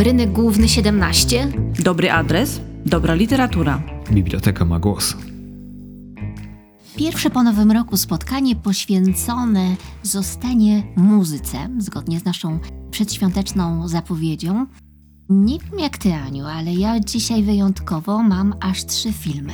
Rynek Główny 17. Dobry adres, dobra literatura. Biblioteka ma głos. Pierwsze po nowym roku spotkanie poświęcone zostanie muzyce, zgodnie z naszą przedświąteczną zapowiedzią. Nie wiem jak ty, Aniu, ale ja dzisiaj wyjątkowo mam aż trzy filmy.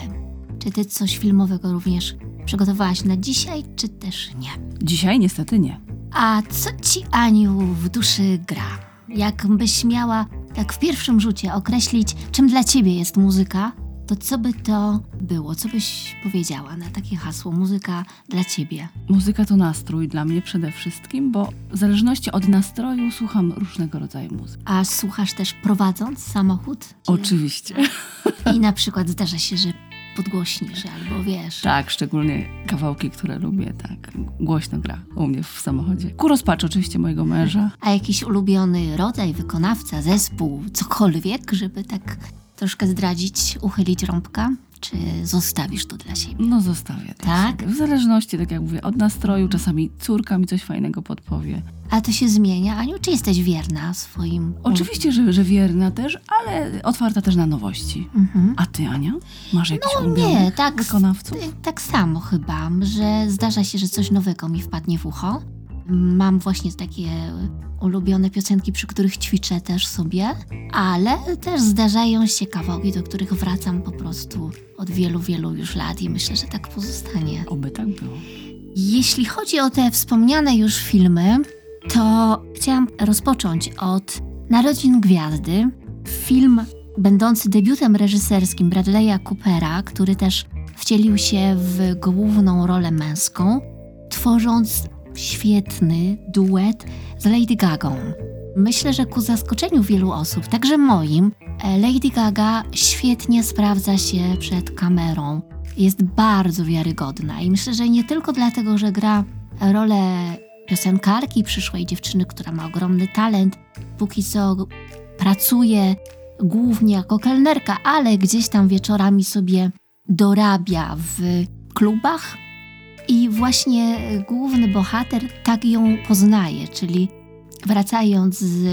Czy ty coś filmowego również przygotowałaś na dzisiaj, czy też nie? Dzisiaj niestety nie. A co ci, Aniu, w duszy gra? Jakbyś miała tak w pierwszym rzucie określić, czym dla ciebie jest muzyka, to co by to było? Co byś powiedziała na takie hasło muzyka dla ciebie? Muzyka to nastrój dla mnie przede wszystkim, bo w zależności od nastroju słucham różnego rodzaju muzyki. A słuchasz też prowadząc samochód? Czy- Oczywiście. I na przykład zdarza się, że podgłośnisz albo wiesz. Tak, szczególnie kawałki, które lubię, tak. Głośno gra u mnie w samochodzie. Ku rozpaczy oczywiście mojego męża. A jakiś ulubiony rodzaj, wykonawca, zespół, cokolwiek, żeby tak troszkę zdradzić, uchylić rąbka? Czy zostawisz to dla siebie? No zostawię. Tak? W zależności, tak jak mówię, od nastroju. Czasami córka mi coś fajnego podpowie. A to się zmienia, Aniu? Czy jesteś wierna swoim... Oczywiście, że, że wierna też, ale otwarta też na nowości. Mhm. A ty, Ania? Masz jakiś No nie, tak, wykonawców? tak, tak samo chyba, że zdarza się, że coś nowego mi wpadnie w ucho. Mam właśnie takie ulubione piosenki, przy których ćwiczę też sobie, ale też zdarzają się kawałki, do których wracam po prostu od wielu, wielu już lat i myślę, że tak pozostanie. Oby tak było. Jeśli chodzi o te wspomniane już filmy, to chciałam rozpocząć od Narodzin Gwiazdy. Film będący debiutem reżyserskim Bradley'a Coopera, który też wcielił się w główną rolę męską, tworząc świetny duet z Lady Gagą. Myślę, że ku zaskoczeniu wielu osób, także moim, e, Lady Gaga świetnie sprawdza się przed kamerą. Jest bardzo wiarygodna i myślę, że nie tylko dlatego, że gra rolę piosenkarki, przyszłej dziewczyny, która ma ogromny talent, póki co pracuje głównie jako kelnerka, ale gdzieś tam wieczorami sobie dorabia w klubach. I właśnie główny bohater tak ją poznaje, czyli wracając z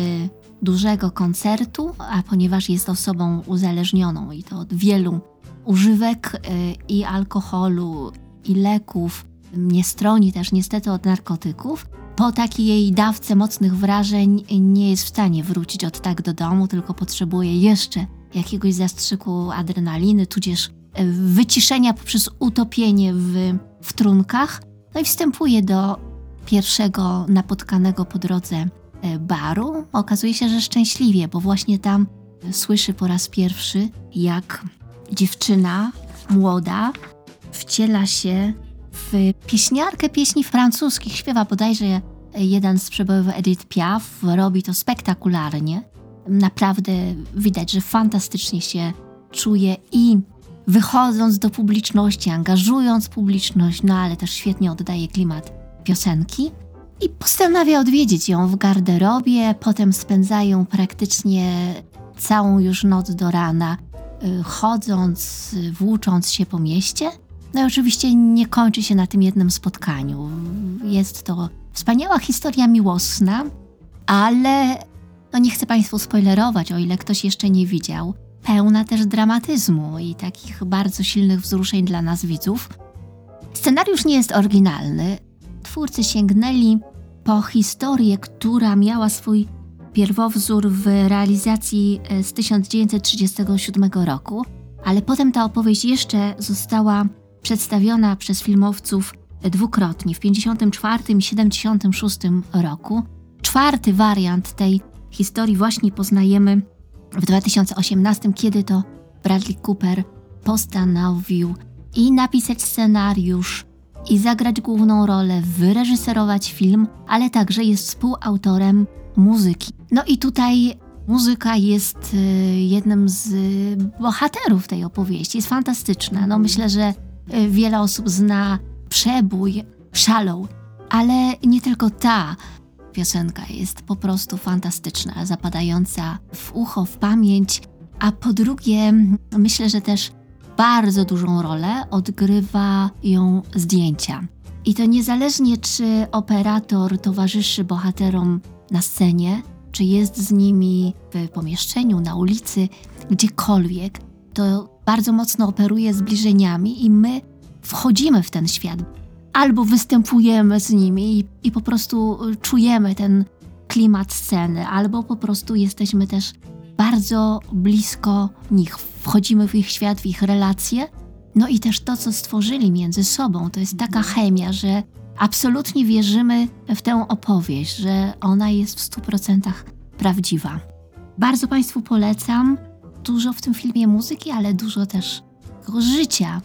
dużego koncertu, a ponieważ jest osobą uzależnioną i to od wielu używek y, i alkoholu, i leków, nie stroni też niestety od narkotyków, po takiej dawce mocnych wrażeń nie jest w stanie wrócić od tak do domu, tylko potrzebuje jeszcze jakiegoś zastrzyku adrenaliny, tudzież e, wyciszenia poprzez utopienie w, w trunkach. No i wstępuje do pierwszego napotkanego po drodze e, baru. Okazuje się, że szczęśliwie, bo właśnie tam słyszy po raz pierwszy, jak dziewczyna młoda wciela się w pieśniarkę pieśni francuskich. Śpiewa bodajże jeden z przebojów Edith Piaf. Robi to spektakularnie. Naprawdę widać, że fantastycznie się czuje i wychodząc do publiczności, angażując publiczność, no ale też świetnie oddaje klimat piosenki. I postanawia odwiedzić ją w garderobie, potem spędzają praktycznie całą już noc do rana, y, chodząc, włócząc się po mieście. No i oczywiście nie kończy się na tym jednym spotkaniu. Jest to wspaniała historia miłosna, ale no nie chcę Państwu spoilerować, o ile ktoś jeszcze nie widział. Pełna też dramatyzmu i takich bardzo silnych wzruszeń dla nas widzów. Scenariusz nie jest oryginalny. Twórcy sięgnęli po historię, która miała swój pierwowzór w realizacji e, z 1937 roku, ale potem ta opowieść jeszcze została przedstawiona przez filmowców dwukrotnie w 54 i 76 roku. Czwarty wariant tej historii właśnie poznajemy w 2018, kiedy to Bradley Cooper postanowił i napisać scenariusz, i zagrać główną rolę, wyreżyserować film, ale także jest współautorem muzyki. No i tutaj muzyka jest y, jednym z bohaterów tej opowieści. Jest fantastyczna. No myślę, że y, wiele osób zna przebój Shallow, ale nie tylko ta piosenka jest po prostu fantastyczna, zapadająca w ucho, w pamięć, a po drugie myślę, że też bardzo dużą rolę odgrywa ją zdjęcia. I to niezależnie, czy operator towarzyszy bohaterom na scenie, czy jest z nimi w pomieszczeniu, na ulicy, gdziekolwiek, to bardzo mocno operuje zbliżeniami i my wchodzimy w ten świat. Albo występujemy z nimi i, i po prostu czujemy ten klimat sceny, albo po prostu jesteśmy też bardzo blisko nich. Wchodzimy w ich świat, w ich relacje. No i też to, co stworzyli między sobą, to jest taka chemia, że absolutnie wierzymy w tę opowieść, że ona jest w stu procentach prawdziwa. Bardzo Państwu polecam. Dużo w tym filmie muzyki, ale dużo też życia.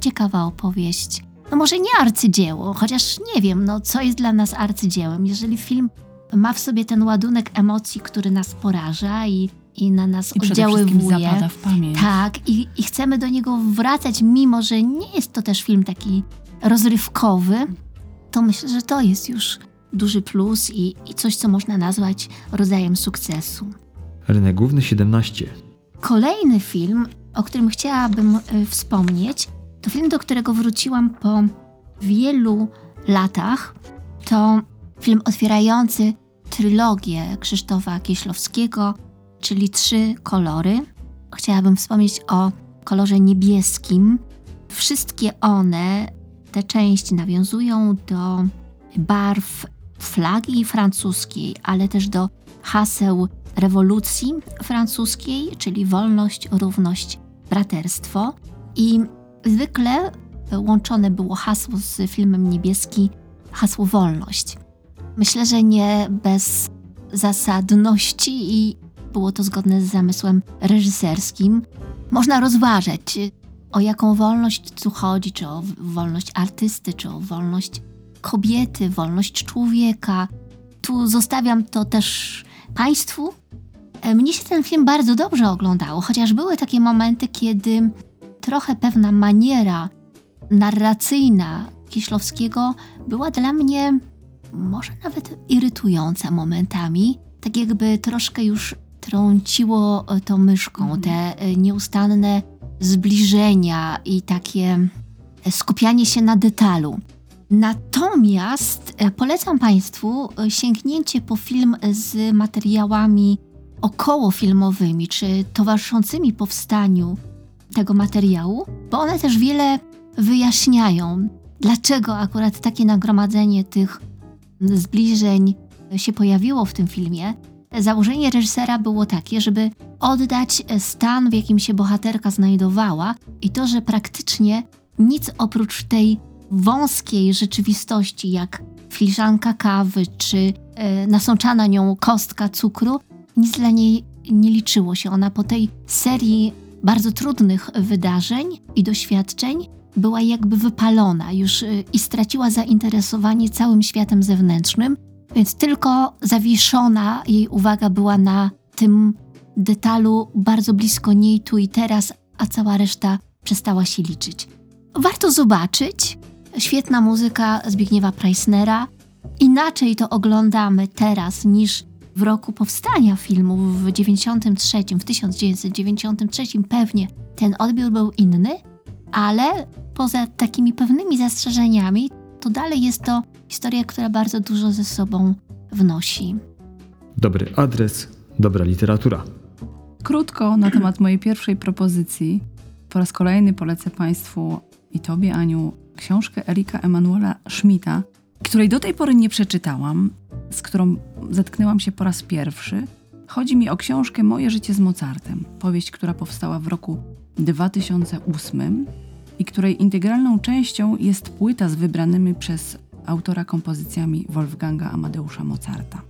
Ciekawa opowieść. No może nie arcydzieło, chociaż nie wiem, no co jest dla nas arcydziełem. Jeżeli film ma w sobie ten ładunek emocji, który nas poraża i, i na nas I oddziaływuje. zapada w pamięć. Tak, i, i chcemy do niego wracać, mimo że nie jest to też film taki rozrywkowy, to myślę, że to jest już duży plus i, i coś, co można nazwać rodzajem sukcesu. Rynek główny 17. Kolejny film, o którym chciałabym y, wspomnieć, to film, do którego wróciłam po wielu latach. To film otwierający trylogię Krzysztofa Kieślowskiego, czyli Trzy kolory. Chciałabym wspomnieć o kolorze niebieskim. Wszystkie one, te części nawiązują do barw flagi francuskiej, ale też do haseł rewolucji francuskiej, czyli wolność, równość, braterstwo. I zwykle łączone było hasło z filmem niebieski, hasło wolność. Myślę, że nie bez zasadności i było to zgodne z zamysłem reżyserskim. Można rozważać, o jaką wolność tu chodzi, czy o wolność artysty, czy o wolność kobiety, wolność człowieka. Tu zostawiam to też Państwu. E, Mnie się ten film bardzo dobrze oglądało, chociaż były takie momenty, kiedy trochę pewna maniera narracyjna Kieślowskiego była dla mnie może nawet irytująca momentami. Tak jakby troszkę już trąciło e, to myszką, te e, nieustanne zbliżenia i takie e, skupianie się na detalu. Natomiast polecam Państwu sięgnięcie po film z materiałami okołofilmowymi, czy towarzyszącymi powstaniu tego materiału, bo one też wiele wyjaśniają, dlaczego akurat takie nagromadzenie tych zbliżeń się pojawiło w tym filmie. Założenie reżysera było takie, żeby oddać stan, w jakim się bohaterka znajdowała, i to, że praktycznie nic oprócz tej wąskiej rzeczywistości, jak filiżanka kawy czy e, nasączana nią kostka cukru, nic dla niej nie liczyło się. Ona po tej serii bardzo trudnych wydarzeń i doświadczeń była jakby wypalona już e, i straciła zainteresowanie całym światem zewnętrznym, więc tylko zawieszona jej uwaga była na tym detalu bardzo blisko niej tu i teraz, a cała reszta przestała się liczyć. Warto zobaczyć. Świetna muzyka Zbigniewa Preissnera. Inaczej to oglądamy teraz niż w roku powstania filmu w 93, w 1993 pewnie ten odbiór był inny, ale poza takimi pewnymi zastrzeżeniami, to dalej jest to historia, która bardzo dużo ze sobą wnosi. Dobry adres, dobra literatura. Krótko na temat mojej pierwszej propozycji. Po raz kolejny polecę Państwu i Tobie, Aniu, książkę Erika Emanuela Schmidta, której do tej pory nie przeczytałam, z którą zetknęłam się po raz pierwszy. Chodzi mi o książkę Moje życie z Mozartem, powieść, która powstała w roku 2008 i której integralną częścią jest płyta z wybranymi przez autora kompozycjami Wolfganga Amadeusza Mozarta.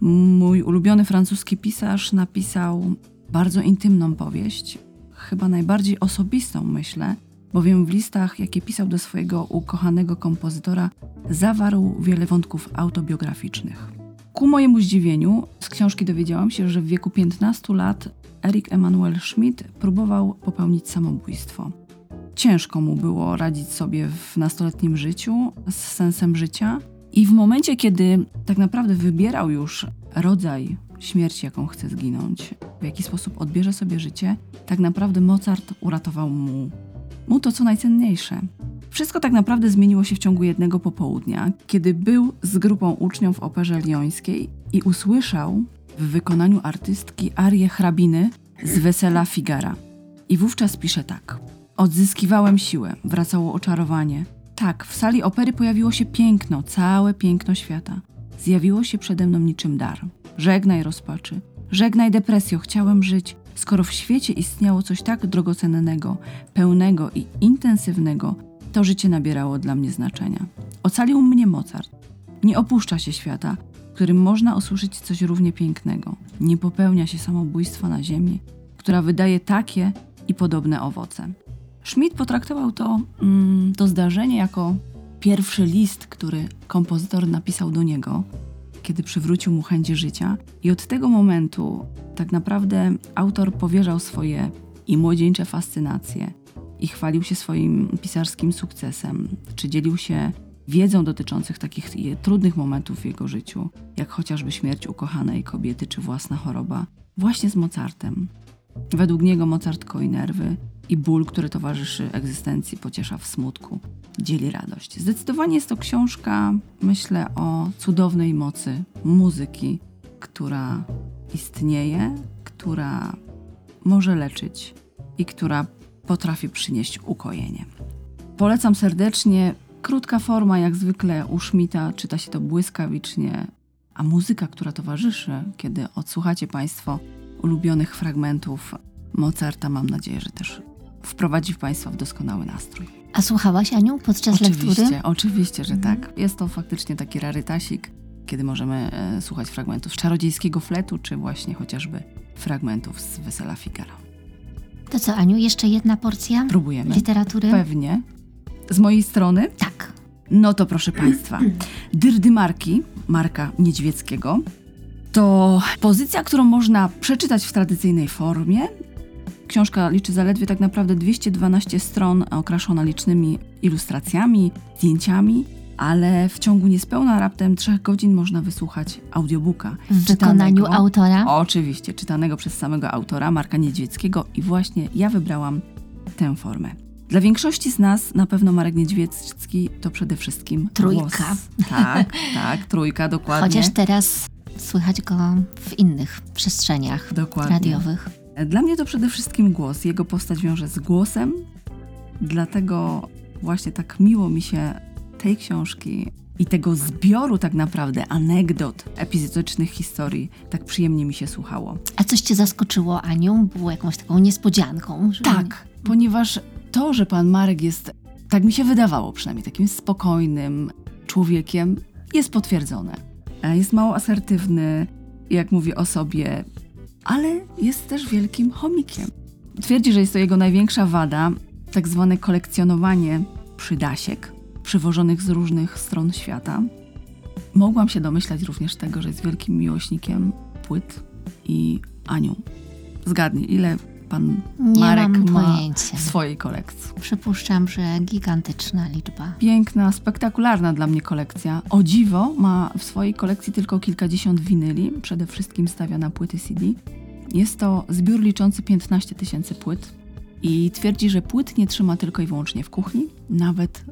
Mój ulubiony francuski pisarz napisał bardzo intymną powieść, chyba najbardziej osobistą, myślę, bowiem w listach, jakie pisał do swojego ukochanego kompozytora, zawarł wiele wątków autobiograficznych. Ku mojemu zdziwieniu z książki dowiedziałam się, że w wieku 15 lat Erik Emanuel Schmidt próbował popełnić samobójstwo. Ciężko mu było radzić sobie w nastoletnim życiu z sensem życia, i w momencie, kiedy tak naprawdę wybierał już rodzaj śmierci, jaką chce zginąć, w jaki sposób odbierze sobie życie, tak naprawdę Mozart uratował mu, mu to, co najcenniejsze. Wszystko tak naprawdę zmieniło się w ciągu jednego popołudnia, kiedy był z grupą uczniów w operze liońskiej i usłyszał w wykonaniu artystki arię hrabiny z Wesela Figara. I wówczas pisze tak. Odzyskiwałem siłę, wracało oczarowanie. Tak, w sali opery pojawiło się piękno, całe piękno świata. Zjawiło się przede mną niczym dar. Żegnaj rozpaczy, żegnaj depresjo, chciałem żyć, skoro w świecie istniało coś tak drogocennego, pełnego i intensywnego, to życie nabierało dla mnie znaczenia. Ocalił mnie Mozart. Nie opuszcza się świata, w którym można usłyszeć coś równie pięknego. Nie popełnia się samobójstwa na ziemi, która wydaje takie i podobne owoce. Schmidt potraktował to, mm, to zdarzenie jako pierwszy list, który kompozytor napisał do niego, kiedy przywrócił mu chęć życia. I od tego momentu tak naprawdę autor powierzał swoje i młodzieńcze fascynacje, i chwalił się swoim pisarskim sukcesem, czy dzielił się wiedzą dotyczących takich trudnych momentów w jego życiu, jak chociażby śmierć ukochanej kobiety czy własna choroba, właśnie z Mozartem. Według niego Mozart koi nerwy i ból, który towarzyszy egzystencji, pociesza w smutku, dzieli radość. Zdecydowanie jest to książka, myślę, o cudownej mocy muzyki, która istnieje, która może leczyć i która potrafi przynieść ukojenie. Polecam serdecznie. Krótka forma, jak zwykle u czyta się to błyskawicznie, a muzyka, która towarzyszy, kiedy odsłuchacie Państwo ulubionych fragmentów Mozarta, mam nadzieję, że też wprowadzi Państwa w doskonały nastrój. A słuchałaś Aniu podczas oczywiście, lektury? Oczywiście, że tak. Jest to faktycznie taki rarytasik, kiedy możemy e, słuchać fragmentów z czarodziejskiego fletu, czy właśnie chociażby fragmentów z Wesela Figara. To co, Aniu, jeszcze jedna porcja Próbujemy. literatury? Pewnie. Z mojej strony? Tak. No to proszę Państwa, Dyrdy Marki, Marka Niedźwieckiego, to pozycja, którą można przeczytać w tradycyjnej formie. Książka liczy zaledwie tak naprawdę 212 stron, okraszona licznymi ilustracjami, zdjęciami, ale w ciągu niespełna raptem trzech godzin można wysłuchać audiobooka. W wykonaniu autora? Oczywiście, czytanego przez samego autora, Marka Niedźwieckiego i właśnie ja wybrałam tę formę. Dla większości z nas na pewno Marek Niedźwiecki to przede wszystkim Trójka. Głos. Tak, tak, trójka, dokładnie. Chociaż teraz słychać go w innych przestrzeniach Dokładnie. radiowych. Dla mnie to przede wszystkim głos. Jego postać wiąże z głosem, dlatego właśnie tak miło mi się tej książki i tego zbioru tak naprawdę anegdot, epizodycznych historii tak przyjemnie mi się słuchało. A coś cię zaskoczyło, Aniu? Było jakąś taką niespodzianką? Że... Tak, ponieważ to, że pan Marek jest, tak mi się wydawało przynajmniej, takim spokojnym człowiekiem, jest potwierdzone. E, Jest mało asertywny, jak mówi o sobie, ale jest też wielkim chomikiem. Twierdzi, że jest to jego największa wada, tak zwane kolekcjonowanie przydasiek przywożonych z różnych stron świata. Mogłam się domyślać również tego, że jest wielkim miłośnikiem płyt i Aniu. Zgadnij, ile pan Nie Marek mam ma w swojej kolekcji. Przypuszczam, że gigantyczna liczba. Piękna, spektakularna dla mnie kolekcja. O dziwo ma w swojej kolekcji tylko kilkadziesiąt winyli, przede wszystkim stawia na płyty CD. Jest to zbiór liczący 15 tysięcy płyt i twierdzi, że płyt nie trzyma tylko i wyłącznie w kuchni, nawet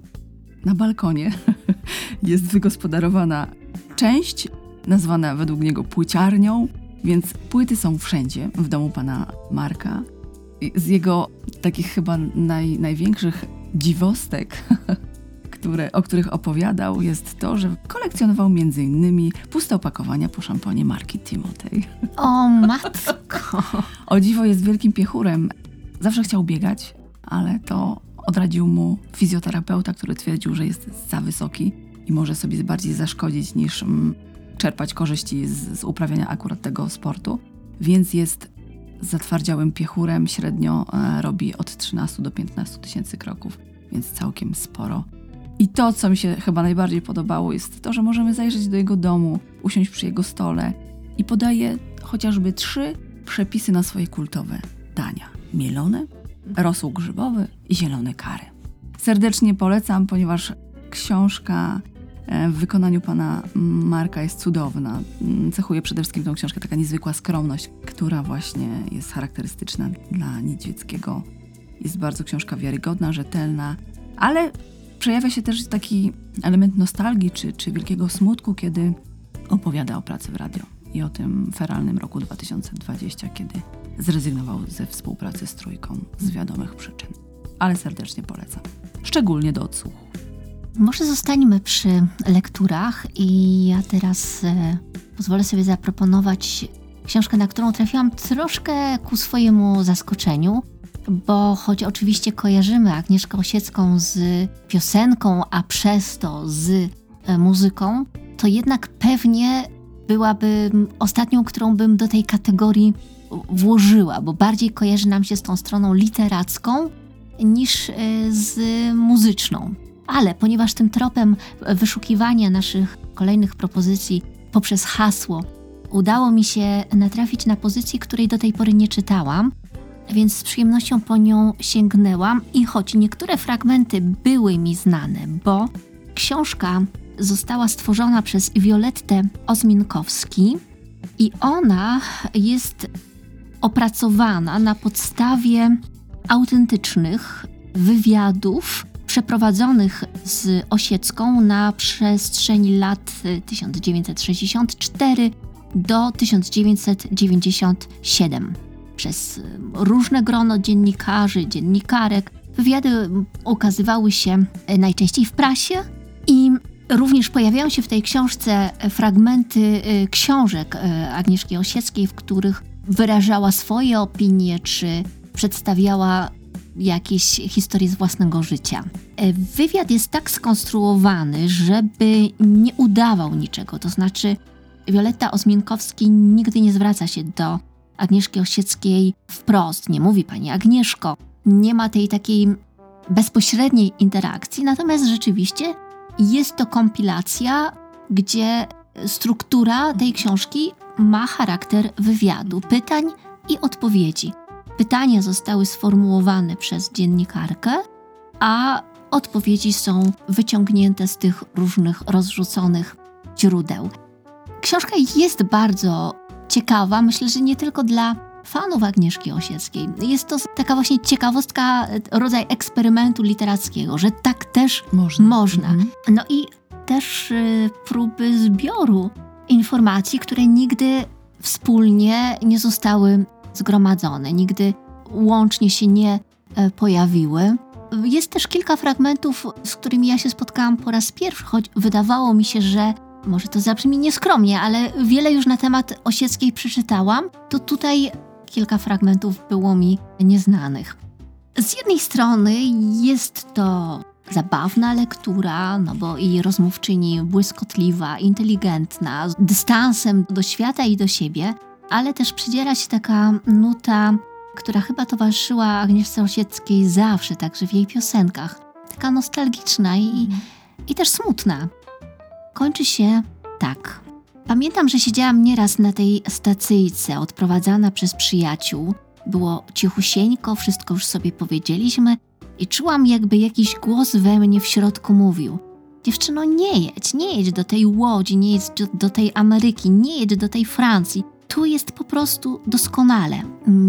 na balkonie jest wygospodarowana część nazwana według niego płyciarnią, więc płyty są wszędzie w domu pana Marka. I Z jego takich chyba naj, największych dziwostek, które, o których opowiadał, jest to, że kolekcjonował m.in. puste opakowania po szamponie marki Timotej. O matko! O dziwo jest wielkim piechurem. Zawsze chciał biegać, ale to odradził mu fizjoterapeuta, który twierdził, że jest za wysoki i może sobie bardziej zaszkodzić niż mm, czerpać korzyści z, z uprawiania akurat tego sportu. Więc jest zatwardziałym piechurem, średnio e, robi od 13 do 15 tysięcy kroków, więc całkiem sporo. I to, co mi się chyba najbardziej podobało, jest to, że możemy zajrzeć do jego domu, usiąść przy jego stole i podaje chociażby trzy przepisy na swoje kultowe dania: mielone, rosół grzybowy i zielone kary. Serdecznie polecam, ponieważ książka w wykonaniu pana Marka jest cudowna. Mm, Cechuje przede wszystkim tą książkę taka niezwykła skromność, która właśnie jest charakterystyczna dla Niedźwieckiego. Jest bardzo książka wiarygodna, rzetelna, ale przejawia się też taki element nostalgii czy, czy wielkiego smutku, kiedy opowiada o pracy w radio. i o tym feralnym roku 2020, kiedy zrezygnował ze współpracy z trójką z wiadomych przyczyn. Ale serdecznie polecam. Szczególnie do odsłuchu. Może zostańmy przy lekturach i ja teraz e, pozwolę sobie zaproponować książkę, na którą trafiłam troszkę ku swojemu zaskoczeniu, bo choć oczywiście kojarzymy Agnieszkę Osiecką z piosenką, a przez to z e, muzyką, to jednak pewnie byłaby ostatnią, którą bym do tej kategorii włożyła, bo bardziej kojarzy nam się z tą stroną literacką niż e, z muzyczną. Ale ponieważ tym tropem wyszukiwania naszych kolejnych propozycji poprzez hasło udało mi się natrafić na pozycję, której do tej pory nie czytałam, więc z przyjemnością po nią sięgnęłam i choć niektóre fragmenty były mi znane, bo książka została stworzona przez Violettę Ozminkowski i ona jest opracowana na podstawie autentycznych wywiadów przeprowadzonych z Osiecką na przestrzeni lat 1964 do 1997 przez różne grono dziennikarzy, dziennikarek. Wywiady ukazywały się najczęściej w prasie i również pojawiają się w tej książce fragmenty y, książek y, Agnieszki Osieckiej, w których wyrażała swoje opinie czy przedstawiała jakieś historie z własnego życia. E, wywiad jest tak skonstruowany, żeby nie udawał niczego. To znaczy, Wioletta Ozmienkowski nigdy nie zwraca się do Agnieszki Osieckiej wprost. Nie mówi pani Agnieszko. Nie ma tej takiej bezpośredniej interakcji, natomiast rzeczywiście jest to kompilacja, gdzie struktura tej książki ma charakter wywiadu, pytań i odpowiedzi. Pytania zostały sformułowane przez dziennikarkę, a odpowiedzi są wyciągnięte z tych różnych rozrzuconych źródeł. Książka jest bardzo ciekawa, myślę, że nie tylko dla fanów Agnieszki Osieckiej. Jest to taka właśnie ciekawostka, rodzaj eksperymentu literackiego, że tak też można. można. Mhm. No i też y, próby zbioru informacji, które nigdy wspólnie nie zostały zgromadzone, nigdy łącznie się nie e, pojawiły. Jest też kilka fragmentów, z którymi ja się spotkałam po raz pierwszy, choć wydawało mi się, że może to zabrzmi nieskromnie, ale wiele już na temat Osieckiej przeczytałam, to tutaj kilka fragmentów było mi nieznanych. Z jednej strony jest to zabawna lektura, no bo i rozmówczyni błyskotliwa, inteligentna, z dystansem do świata i do siebie, ale też przydziela się taka nuta, która chyba towarzyszyła Agnieszce Osieckiej zawsze, także w jej piosenkach. Taka nostalgiczna i, i też smutna. Kończy się tak. Pamiętam, że siedziałam nieraz na tej stacyjce, odprowadzana przez przyjaciół. Było cichusieńko, wszystko już sobie powiedzieliśmy i czułam, jakby jakiś głos we mnie w środku mówił – Dziewczyno, nie jedź, nie jedź do tej Łodzi, nie jedź do, do tej Ameryki, nie jedź do tej Francji tu jest po prostu doskonale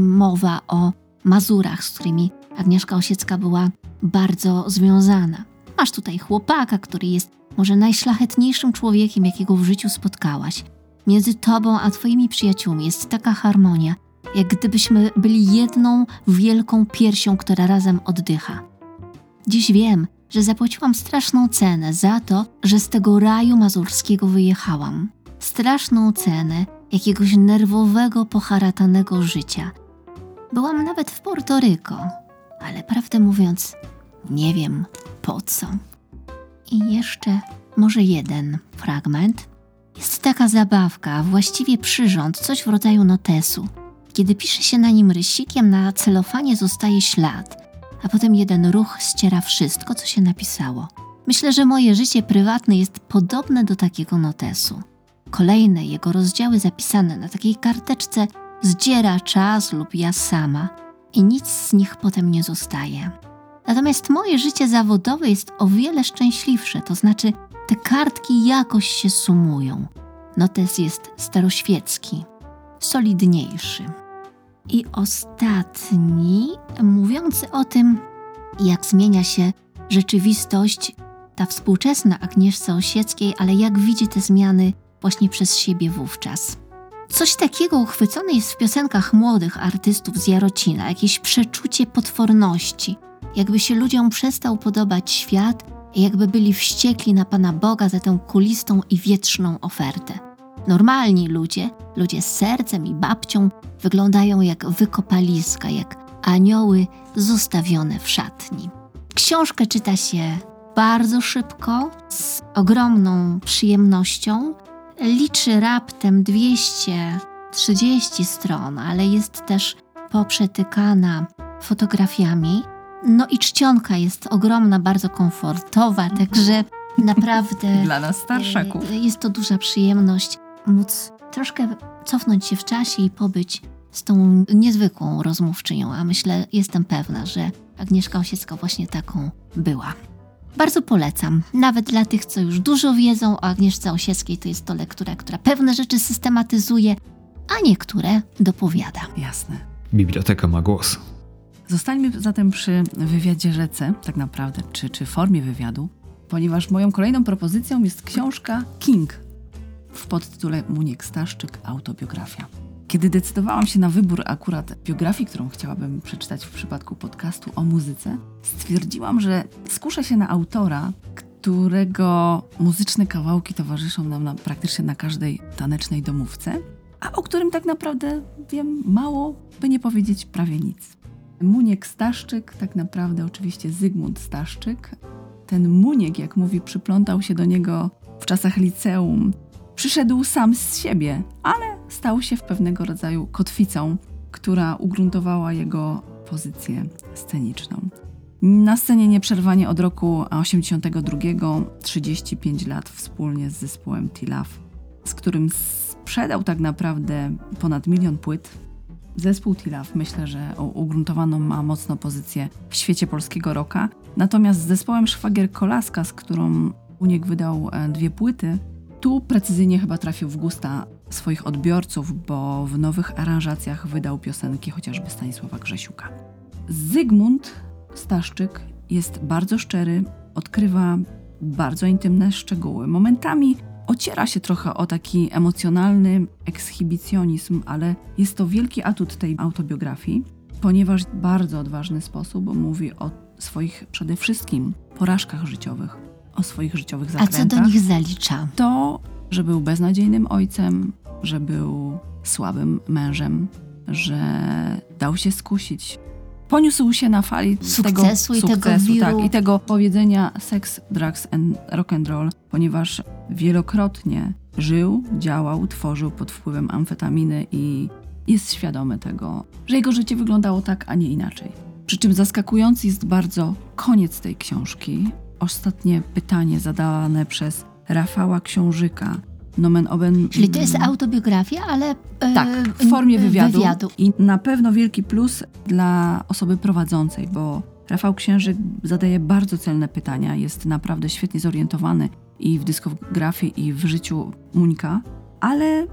mowa o Mazurach, z którymi Agnieszka Osiecka była bardzo związana. Masz tutaj chłopaka, który jest może najszlachetniejszym człowiekiem, jakiego w życiu spotkałaś. Między tobą a twoimi przyjaciółmi jest taka harmonia, jak gdybyśmy byli jedną wielką piersią, która razem oddycha. Dziś wiem, że zapłaciłam straszną cenę za to, że z tego raju mazurskiego wyjechałam. Straszną cenę, jakiegoś nerwowego, poharatanego życia. Byłam nawet w Portoryko, ale prawdę mówiąc, nie wiem po co. I jeszcze może jeden fragment. Jest taka zabawka, właściwie przyrząd, coś w rodzaju notesu. Kiedy pisze się na nim rysikiem, na celofanie zostaje ślad, a potem jeden ruch ściera wszystko, co się napisało. Myślę, że moje życie prywatne jest podobne do takiego notesu. Kolejne jego rozdziały zapisane na takiej karteczce zdziera czas lub ja sama i nic z nich potem nie zostaje. Natomiast moje życie zawodowe jest o wiele szczęśliwsze, to znaczy te kartki jakoś się sumują. Notes jest staroświecki, solidniejszy. I ostatni, mówiący o tym, jak zmienia się rzeczywistość, ta współczesna Agnieszce Osieckiej, ale jak widzi te zmiany właśnie przez siebie wówczas. Coś takiego uchwycone jest w piosenkach młodych artystów z Jarocina, jakieś przeczucie potworności, jakby się ludziom przestał podobać świat i jakby byli wściekli na Pana Boga za tę kulistą i wietrzną ofertę. Normalni ludzie, ludzie z sercem i babcią, wyglądają jak wykopaliska, jak anioły zostawione w szatni. Książkę czyta się bardzo szybko, z ogromną przyjemnością. Liczy raptem 230 stron, ale jest też poprzetykana fotografiami. No i czcionka jest ogromna, bardzo komfortowa, także naprawdę Dla nas starszaków. e, jest to duża przyjemność móc troszkę cofnąć się w czasie i pobyć z tą niezwykłą rozmówczynią, a myślę, jestem pewna, że Agnieszka Osiecka właśnie taką była. Bardzo polecam, nawet dla tych, co już dużo wiedzą o Agnieszce Osieckiej, to jest to lektura, która pewne rzeczy systematyzuje, a niektóre dopowiada. Jasne. Biblioteka ma głos. Zostańmy zatem przy wywiadzie rzece, tak naprawdę, czy, czy formie wywiadu, ponieważ moją kolejną propozycją jest książka King w podtytule Muniek Staszczyk Autobiografia. Kiedy decydowałam się na wybór akurat biografii, którą chciałabym przeczytać w przypadku podcastu o muzyce, stwierdziłam, że skuszę się na autora, którego muzyczne kawałki towarzyszą nam na, praktycznie na każdej tanecznej domówce, a o którym tak naprawdę wiem mało, by nie powiedzieć prawie nic. Muniek Staszczyk, tak naprawdę oczywiście Zygmunt Staszczyk. Ten Muniek, jak mówi, przyplątał się do niego w czasach liceum. Przyszedł sam z siebie, ale stał się w pewnego rodzaju kotwicą, która ugruntowała jego pozycję sceniczną. Na scenie nieprzerwanie od roku 82, 35 lat wspólnie z zespołem T-Love, z którym sprzedał tak naprawdę ponad milion płyt, Zespół Tilaf myślę, że ugruntowaną ma mocno pozycję w świecie polskiego rocka. Natomiast z zespołem Szwagier Kolaska, z którą Uniek wydał e, dwie płyty, tu precyzyjnie chyba trafił w gusta swoich odbiorców, bo w nowych aranżacjach wydał piosenki chociażby Stanisława Grzesiuka. Zygmunt Staszczyk jest bardzo szczery, odkrywa bardzo intymne szczegóły. Momentami ociera się trochę o taki emocjonalny ekshibicjonizm, ale jest to wielki atut tej autobiografii, ponieważ w bardzo odważny sposób mówi o swoich przede wszystkim porażkach życiowych, o swoich życiowych A zakrętach. co do nich zalicza? To, że był beznadziejnym ojcem, że był słabym mężem, że dał się skusić. Poniósł się na fali Sukcesu tego i tego sukcesu, tak, i tego powiedzenia sex, drugs and rock and roll, ponieważ wielokrotnie żył, działał, tworzył pod wpływem amfetaminy i jest świadomy tego, że jego życie wyglądało tak, a nie inaczej. Przy czym zaskakujący jest bardzo koniec tej książki. Ostatnie pytanie zadane przez Rafała Książyka. Nomen oben. Czyli to jest autobiografia, ale e, Tak, w formie wywiadu. wywiadu. I na pewno wielki plus dla osoby prowadzącej, bo Rafał Księżyk zadaje bardzo celne pytania, jest naprawdę świetnie zorientowany i w dyskografii, i w życiu Muńka, ale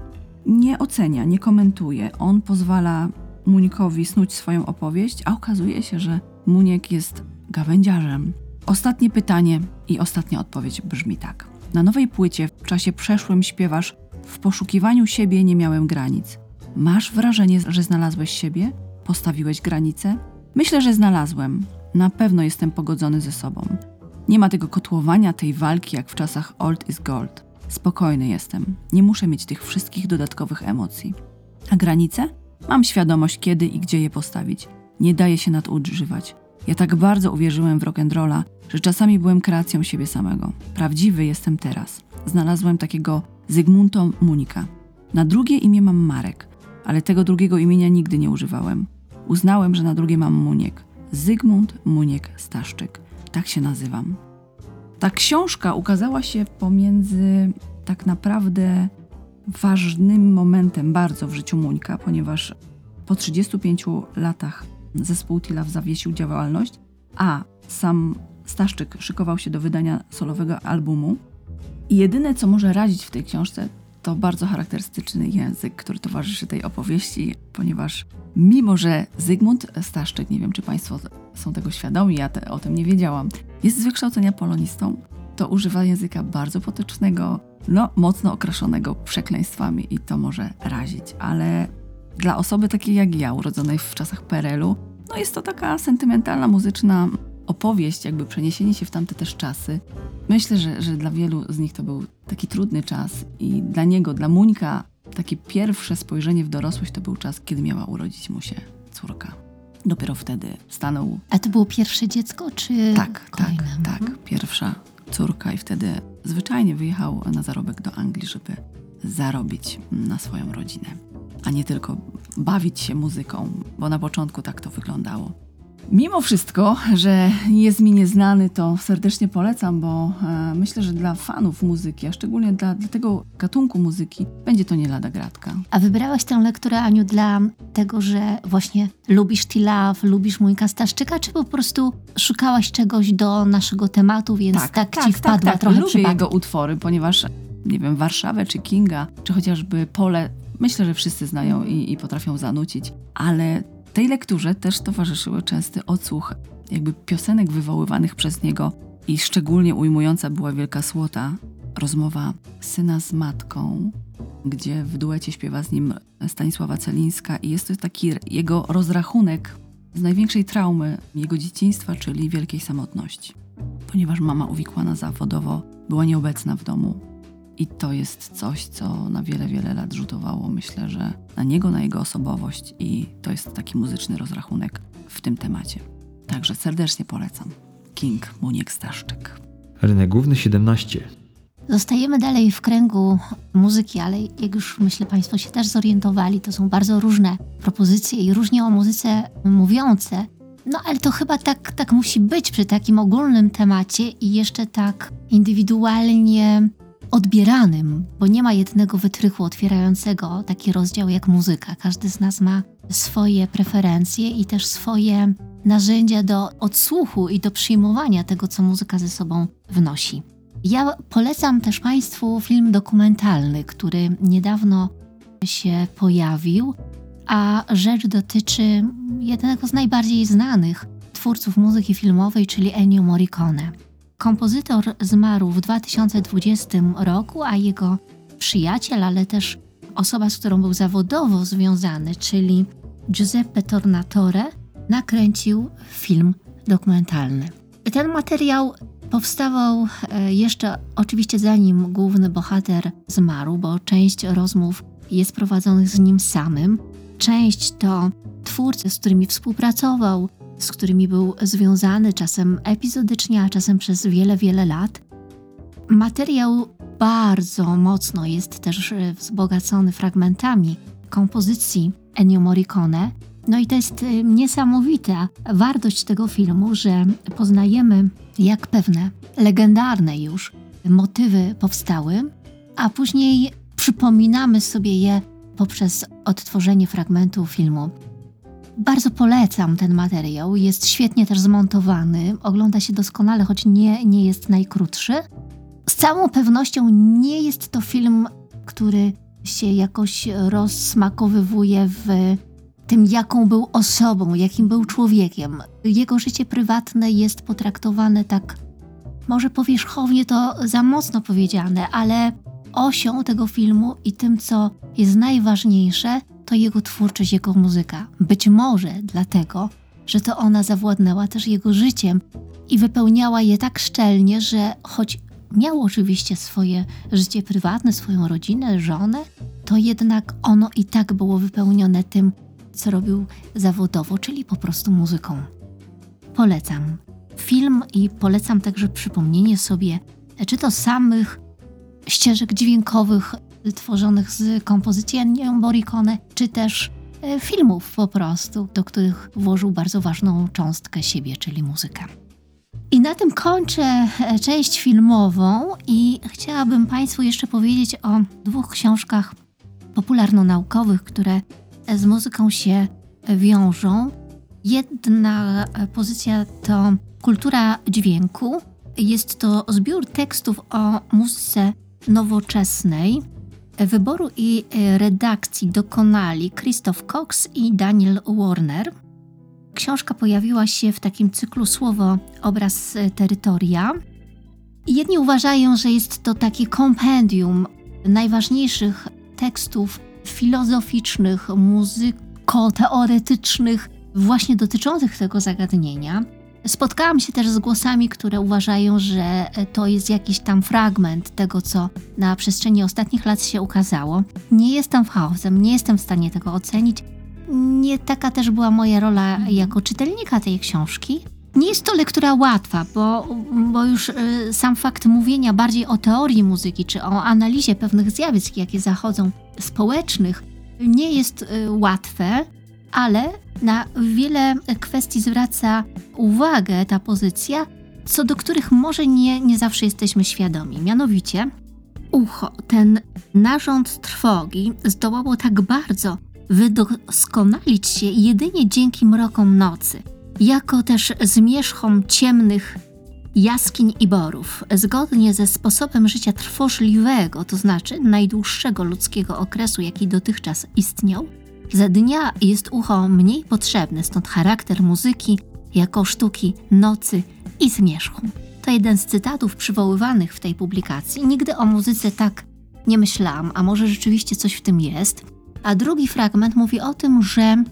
nie ocenia, nie komentuje. On pozwala Munikowi snuć swoją opowieść, a okazuje się, że Muniek jest gawędziarzem. Ostatnie pytanie i ostatnia odpowiedź brzmi tak. Na nowej płycie w czasie przeszłym śpiewasz W poszukiwaniu siebie nie miałem granic. Masz wrażenie, że znalazłeś siebie? Postawiłeś granice? Myślę, że znalazłem. Na pewno jestem pogodzony ze sobą. Nie ma tego kotłowania, tej walki jak w czasach old is gold. Spokojny jestem. Nie muszę mieć tych wszystkich dodatkowych emocji. A granice? Mam świadomość, kiedy i gdzie je postawić. Nie daje się nadużywać. Ja tak bardzo uwierzyłem w rock'n'rolla, że czasami byłem kreacją siebie samego. Prawdziwy jestem teraz. Znalazłem takiego Zygmunta Munika. Na drugie imię mam Marek, ale tego drugiego imienia nigdy nie używałem. Uznałem, że na drugie mam Muniek. Zygmunt Muniek Staszczyk. Tak się nazywam. Ta książka ukazała się pomiędzy tak naprawdę ważnym momentem bardzo w życiu Muńka, ponieważ po 35 latach zespół Tilaf zawiesił działalność, a sam Staszczyk szykował się do wydania solowego albumu. I jedyne, co może radzić w tej książce, to bardzo charakterystyczny język, który towarzyszy tej opowieści, ponieważ mimo, że Zygmunt Staszczyk, nie wiem, czy Państwo są tego świadomi, ja te, o tym nie wiedziałam, jest z wykształcenia polonistą, to używa języka bardzo potycznego, no, mocno okraszonego przekleństwami i to może razić, ale dla osoby takiej jak ja, urodzonej w czasach PRL-u, no jest to taka sentymentalna, muzyczna opowieść, jakby przeniesienie się w tamte też czasy. Myślę, że, że dla wielu z nich to był taki trudny czas i dla niego, dla Muńka, takie pierwsze spojrzenie w dorosłość to był czas, kiedy miała urodzić mu się córka. Dopiero wtedy stanął. A to było pierwsze dziecko, czy Tak, kolejne? tak, tak. Pierwsza córka i wtedy zwyczajnie wyjechał na zarobek do Anglii, żeby zarobić na swoją rodzinę, a nie tylko bawić się muzyką, bo na początku tak to wyglądało. Mimo wszystko, że jest mi nieznany, to serdecznie polecam, bo e, myślę, że dla fanów muzyki, a szczególnie dla, dla tego gatunku muzyki, będzie to nie lada gratka. A wybrałaś tę lekturę, Aniu, dla tego, że właśnie lubisz T-Love, lubisz Mójka Staszczyka, czy po prostu szukałaś czegoś do naszego tematu, więc tak, ci wpadła tak. trochę Lubię jego utwory, ponieważ, nie wiem, Warszawę czy Kinga, czy chociażby Pole, myślę, że wszyscy znają i, i potrafią zanucić, ale tej lekturze też towarzyszyły częsty odsłuch jakby piosenek wywoływanych przez niego i szczególnie ujmująca była Wielka Słota, rozmowa syna z matką, gdzie w duecie śpiewa z nim Stanisława Celińska i jest to taki jego rozrachunek z największej traumy jego dzieciństwa, czyli wielkiej samotności. Ponieważ mama uwikłana zawodowo była nieobecna w domu. I to jest coś, co na wiele, wiele lat rzutowało, myślę, że na niego, na jego osobowość i to jest taki muzyczny rozrachunek w tym temacie. Także serdecznie polecam. King Muniek Staszczyk. Rynek główny 17. Zostajemy dalej w kręgu muzyki, ale jak już myślę Państwo się też zorientowali, to są bardzo różne propozycje i różnie o muzyce mówiące. No ale to chyba tak, tak musi być przy takim ogólnym temacie i jeszcze tak indywidualnie odbieranym, bo nie ma jednego wytrychu otwierającego taki rozdział jak muzyka. Każdy z nas ma swoje preferencje i też swoje narzędzia do odsłuchu i do przyjmowania tego, co muzyka ze sobą wnosi. Ja polecam też Państwu film dokumentalny, który niedawno się pojawił, a rzecz dotyczy jednego z najbardziej znanych twórców muzyki filmowej, czyli Ennio Morricone. Kompozytor zmarł w 2020 roku, a jego przyjaciel, ale też osoba, z którą był zawodowo związany, czyli Giuseppe Tornatore, nakręcił film dokumentalny. Ten materiał powstawał e, jeszcze oczywiście zanim główny bohater zmarł, bo część rozmów jest prowadzonych z nim samym, część to twórcy, z którymi współpracował, z którymi był związany czasem epizodycznie, a czasem przez wiele, wiele lat. Materiał bardzo mocno jest też e, wzbogacony fragmentami kompozycji Ennio Morricone. No i to jest e, niesamowita wartość tego filmu, że poznajemy, jak pewne legendarne już motywy powstały, a później przypominamy sobie je poprzez odtworzenie fragmentu filmu. Bardzo polecam ten materiał. Jest świetnie też zmontowany, ogląda się doskonale, choć nie, nie jest najkrótszy. Z całą pewnością nie jest to film, który się jakoś rozsmakowywuje w tym, jaką był osobą, jakim był człowiekiem. Jego życie prywatne jest potraktowane tak, może powierzchownie to za mocno powiedziane, ale osią tego filmu i tym, co jest najważniejsze, to jego twórczość, jego muzyka. Być może dlatego, że to ona zawładnęła też jego życiem i wypełniała je tak szczelnie, że choć miał oczywiście swoje życie prywatne, swoją rodzinę, żonę, to jednak ono i tak było wypełnione tym, co robił zawodowo, czyli po prostu muzyką. Polecam film i polecam także przypomnienie sobie, czy to samych ścieżek dźwiękowych tworzonych z kompozycji Ennio Morricone, czy też e, filmów po prostu, do których włożył bardzo ważną cząstkę siebie, czyli muzykę. I na tym kończę e, część filmową i chciałabym Państwu jeszcze powiedzieć o dwóch książkach popularno-naukowych, które z muzyką się wiążą. Jedna e, pozycja to Kultura dźwięku. Jest to zbiór tekstów o muzyce nowoczesnej. Wyboru i e, redakcji dokonali Christoph Cox i Daniel Warner. Książka pojawiła się w takim cyklu słowo obraz e, terytoria Jedni uważają, że jest to takie kompendium najważniejszych tekstów filozoficznych, muzykoteoretycznych, właśnie dotyczących tego zagadnienia. Spotkałam się też z głosami, które uważają, że to jest jakiś tam fragment tego, co na przestrzeni ostatnich lat się ukazało. Nie jestem fachowcem, nie jestem w stanie tego ocenić. Nie taka też była moja rola jako czytelnika tej książki. Nie jest to lektura łatwa, bo, bo już y, sam fakt mówienia bardziej o teorii muzyki czy o analizie pewnych zjawisk, jakie zachodzą społecznych, nie jest y, łatwe, ale na wiele kwestii zwraca uwagę ta pozycja, co do których może nie, nie zawsze jesteśmy świadomi. Mianowicie, ucho, ten narząd trwogi zdołało tak bardzo wydoskonalić się jedynie dzięki mrokom nocy, jako też zmierzchom ciemnych jaskiń i borów, zgodnie ze sposobem życia trwożliwego, to znaczy najdłuższego ludzkiego okresu, jaki dotychczas istniał, za dnia jest ucho mniej potrzebne, stąd charakter muzyki jako sztuki nocy i zmierzchu. To jeden z cytatów przywoływanych w tej publikacji. Nigdy o muzyce tak nie myślałam, a może rzeczywiście coś w tym jest. A drugi fragment mówi o tym, że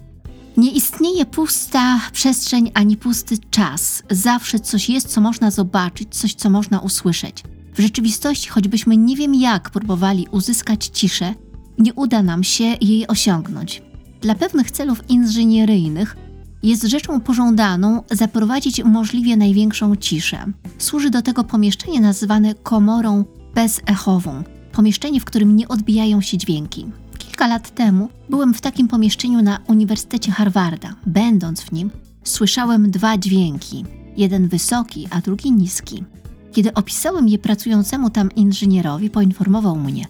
nie istnieje pusta przestrzeń ani pusty czas. Zawsze coś jest, co można zobaczyć, coś, co można usłyszeć. W rzeczywistości, choćbyśmy nie wiem jak próbowali uzyskać ciszę, nie uda nam się jej osiągnąć. Dla pewnych celów inżynieryjnych jest rzeczą pożądaną zaprowadzić możliwie największą ciszę. Służy do tego pomieszczenie nazywane komorą bezechową, pomieszczenie, w którym nie odbijają się dźwięki. Kilka lat temu byłem w takim pomieszczeniu na Uniwersytecie Harvarda. Będąc w nim, słyszałem dwa dźwięki: jeden wysoki, a drugi niski. Kiedy opisałem je pracującemu tam inżynierowi, poinformował mnie,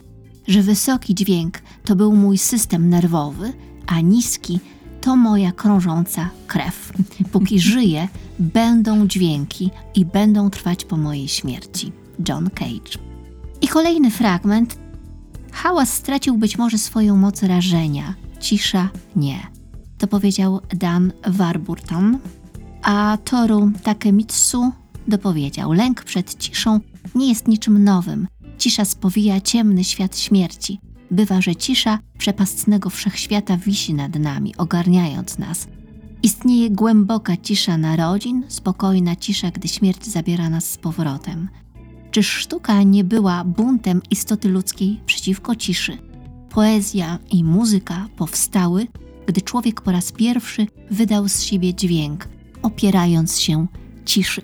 że wysoki dźwięk to był mój system nerwowy, a niski to moja krążąca krew. Póki żyję, będą dźwięki i będą trwać po mojej śmierci. John Cage. I kolejny fragment. Hałas stracił być może swoją moc rażenia, cisza nie. To powiedział Dan Warburton, a Toru Takemitsu dopowiedział: Lęk przed ciszą nie jest niczym nowym. Cisza spowija ciemny świat śmierci. Bywa, że cisza przepastnego wszechświata wisi nad nami, ogarniając nas. Istnieje głęboka cisza narodzin, spokojna cisza, gdy śmierć zabiera nas z powrotem. Czyż sztuka nie była buntem istoty ludzkiej przeciwko ciszy? Poezja i muzyka powstały, gdy człowiek po raz pierwszy wydał z siebie dźwięk, opierając się ciszy.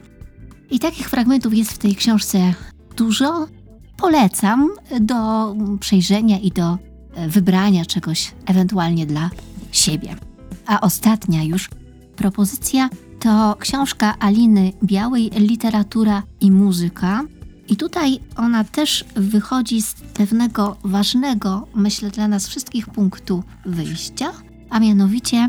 I takich fragmentów jest w tej książce dużo. Polecam do przejrzenia i do wybrania czegoś ewentualnie dla siebie. A ostatnia już propozycja to książka Aliny Białej Literatura i muzyka. I tutaj ona też wychodzi z pewnego ważnego, myślę, dla nas wszystkich punktu wyjścia, a mianowicie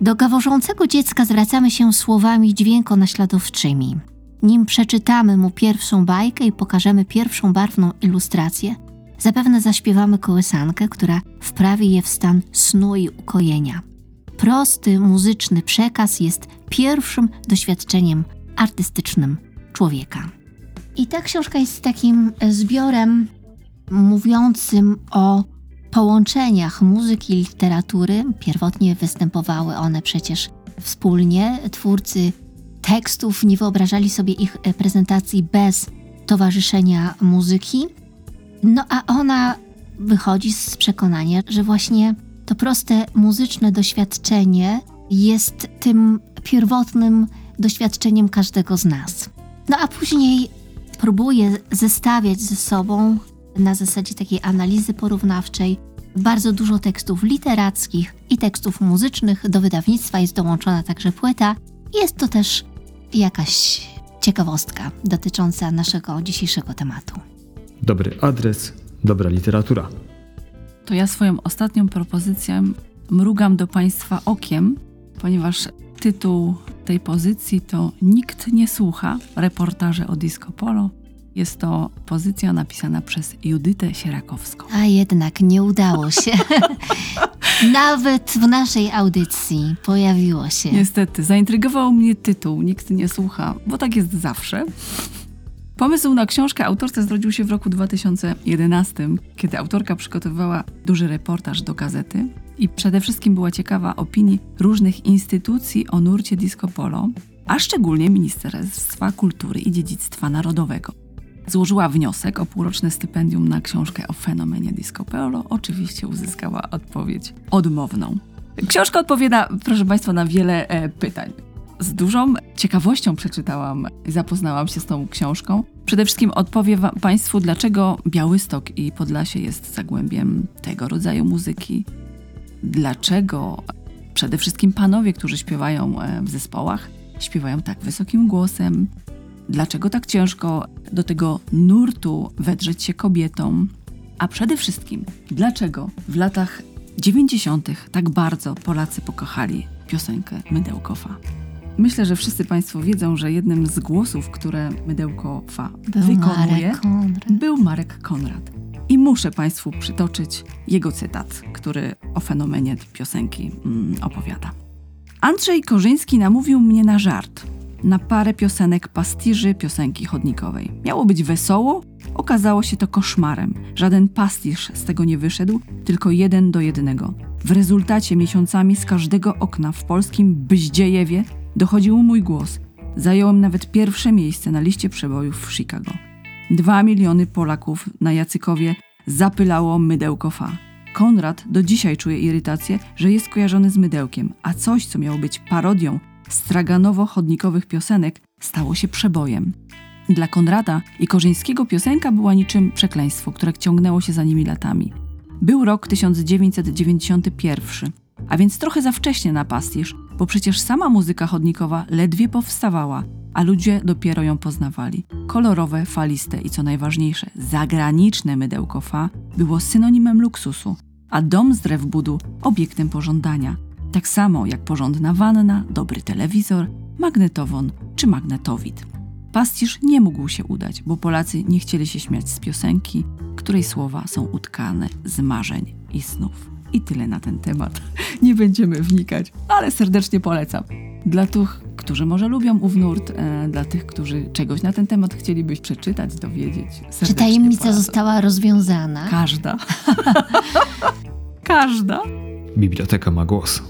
do gaworzącego dziecka zwracamy się słowami dźwiękonaśladowczymi. Nim przeczytamy mu pierwszą bajkę i pokażemy pierwszą barwną ilustrację, zapewne zaśpiewamy kołysankę, która wprawi je w stan snu i ukojenia. Prosty muzyczny przekaz jest pierwszym doświadczeniem artystycznym człowieka. I ta książka jest takim zbiorem mówiącym o połączeniach muzyki i literatury. Pierwotnie występowały one przecież wspólnie. Twórcy tekstów nie wyobrażali sobie ich prezentacji bez towarzyszenia muzyki. No a ona wychodzi z przekonania, że właśnie to proste muzyczne doświadczenie jest tym pierwotnym doświadczeniem każdego z nas. No a później próbuje zestawiać ze sobą na zasadzie takiej analizy porównawczej bardzo dużo tekstów literackich i tekstów muzycznych. Do wydawnictwa jest dołączona także płyta. Jest to też jakaś ciekawostka dotycząca naszego dzisiejszego tematu. Dobry adres, dobra literatura. To ja swoją ostatnią propozycją mrugam do Państwa okiem, ponieważ tytuł tej pozycji to Nikt nie słucha reportaże o disco polo. Jest to pozycja napisana przez Judytę Sierakowską. A jednak nie udało się. Nawet w naszej audycji pojawiło się. Niestety, zaintrygował mnie tytuł Nikt nie słucha, bo tak jest zawsze. Pomysł na książkę autorce zrodził się w roku 2011, kiedy autorka przygotowywała duży reportaż do gazety i przede wszystkim była ciekawa opinii różnych instytucji o nurcie disco polo, a szczególnie Ministerstwa Kultury i Dziedzictwa Narodowego. Złożyła wniosek o półroczne stypendium na książkę o fenomenie disco polo. Oczywiście uzyskała odpowiedź odmowną. Książka odpowiada, proszę Państwa, na wiele e, pytań. Z dużą ciekawością przeczytałam i zapoznałam się z tą książką. Przede wszystkim odpowie Państwu, dlaczego Białystok i Podlasie jest zagłębiem tego rodzaju muzyki. Dlaczego przede wszystkim panowie, którzy śpiewają e, w zespołach, śpiewają tak wysokim głosem. Dlaczego tak ciężko do tego nurtu wedrzeć się kobietom? A przede wszystkim, dlaczego w latach 90. tak bardzo Polacy pokochali piosenkę Mydełkowa? Myślę, że wszyscy Państwo wiedzą, że jednym z głosów, które Mydełkowa Był wykonuje, Marek był Marek Konrad. I muszę Państwu przytoczyć jego cytat, który o fenomenie piosenki mm, opowiada. Andrzej Korzyński namówił mnie na żart, na parę piosenek pastiży piosenki chodnikowej. Miało być wesoło, okazało się to koszmarem. Żaden pastiż z tego nie wyszedł, tylko jeden do jednego. W rezultacie miesiącami z każdego okna w polskim Bździejewie dochodził mój głos. Zająłem nawet pierwsze miejsce na liście przebojów w Chicago. Dwa miliony Polaków na Jacykowie zapylało mydełko fa. Konrad do dzisiaj czuje irytację, że jest kojarzony z mydełkiem, a coś, co miało być parodią straganowo-chodnikowych piosenek, stało się przebojem. Dla Konrada i Korzyńskiego piosenka była niczym przekleństwo, które ciągnęło się za nimi latami. Był rok 1991, a więc trochę za wcześnie na pastisz, bo przecież sama muzyka chodnikowa ledwie powstawała, a ludzie dopiero ją poznawali. Kolorowe, faliste i co najważniejsze, zagraniczne mydełko fa było synonimem luksusu, a dom z drew budu obiektem pożądania. Tak samo jak porządna wanna, dobry telewizor, magnetowon czy magnetowid. Pastisz nie mógł się udać, bo Polacy nie chcieli się śmiać z piosenki, której słowa są utkane z marzeń i snów. I tyle na ten temat. Nie będziemy wnikać, ale serdecznie polecam. Dla tych, którzy może lubią ów nurt, e, dla tych, którzy czegoś na ten temat chcielibyś przeczytać, dowiedzieć. Czy serdecznie tajemnica polecam. została rozwiązana? Każda. Każda. Biblioteka ma głos.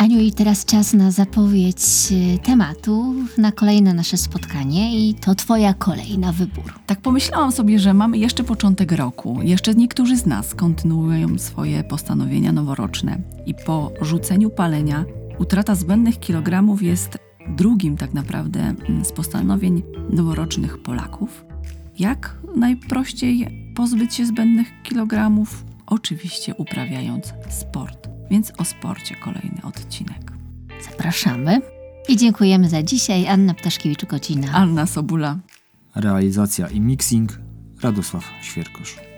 Aniu, i teraz czas na zapowiedź e, tematu na kolejne nasze spotkanie i to twoja kolej na wybór. Tak pomyślałam sobie, że mamy jeszcze początek roku. Jeszcze niektórzy z nas kontynuują swoje postanowienia noworoczne. I po rzuceniu palenia utrata zbędnych kilogramów jest drugim tak naprawdę mm, z postanowień noworocznych Polaków. Jak najprościej pozbyć się zbędnych kilogramów? Oczywiście uprawiając sport. Więc o sporcie kolejny odcinek. Zapraszamy i dziękujemy za dzisiaj. Anna Ptaszkiewicz-Kocina. Anna Sobula. Realizacja i mixing Radosław Świerkosz.